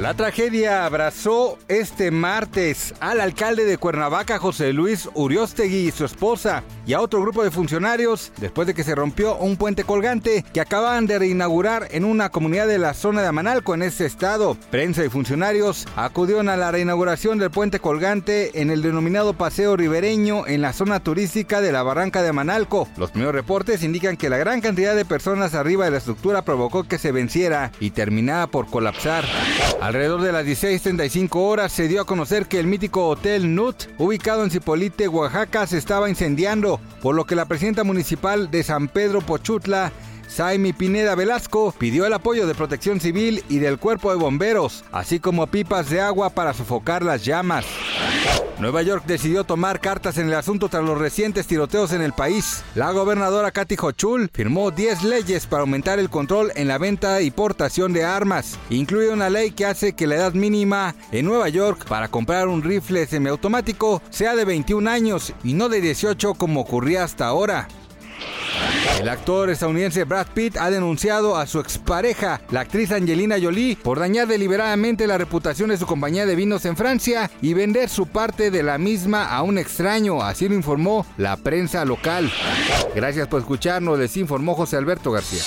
La tragedia abrazó este martes al alcalde de Cuernavaca, José Luis Uriostegui, y su esposa, y a otro grupo de funcionarios después de que se rompió un puente colgante que acababan de reinaugurar en una comunidad de la zona de Amanalco en ese estado. Prensa y funcionarios acudieron a la reinauguración del puente colgante en el denominado Paseo Ribereño en la zona turística de la Barranca de Amanalco. Los primeros reportes indican que la gran cantidad de personas arriba de la estructura provocó que se venciera y terminara por colapsar. Alrededor de las 16.35 horas se dio a conocer que el mítico Hotel Nut, ubicado en Cipolite, Oaxaca, se estaba incendiando, por lo que la presidenta municipal de San Pedro Pochutla Saimi Pineda Velasco pidió el apoyo de Protección Civil y del Cuerpo de Bomberos, así como pipas de agua para sofocar las llamas. Nueva York decidió tomar cartas en el asunto tras los recientes tiroteos en el país. La gobernadora Kathy Hochul firmó 10 leyes para aumentar el control en la venta y portación de armas. Incluye una ley que hace que la edad mínima en Nueva York para comprar un rifle semiautomático sea de 21 años y no de 18 como ocurría hasta ahora. El actor estadounidense Brad Pitt ha denunciado a su expareja, la actriz Angelina Jolie, por dañar deliberadamente la reputación de su compañía de vinos en Francia y vender su parte de la misma a un extraño, así lo informó la prensa local. Gracias por escucharnos, les informó José Alberto García.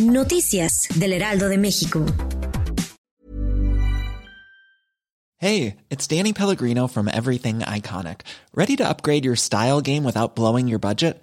Noticias del Heraldo de México. Hey, it's Danny Pellegrino from Everything Iconic. ¿Ready to upgrade your style game without blowing your budget?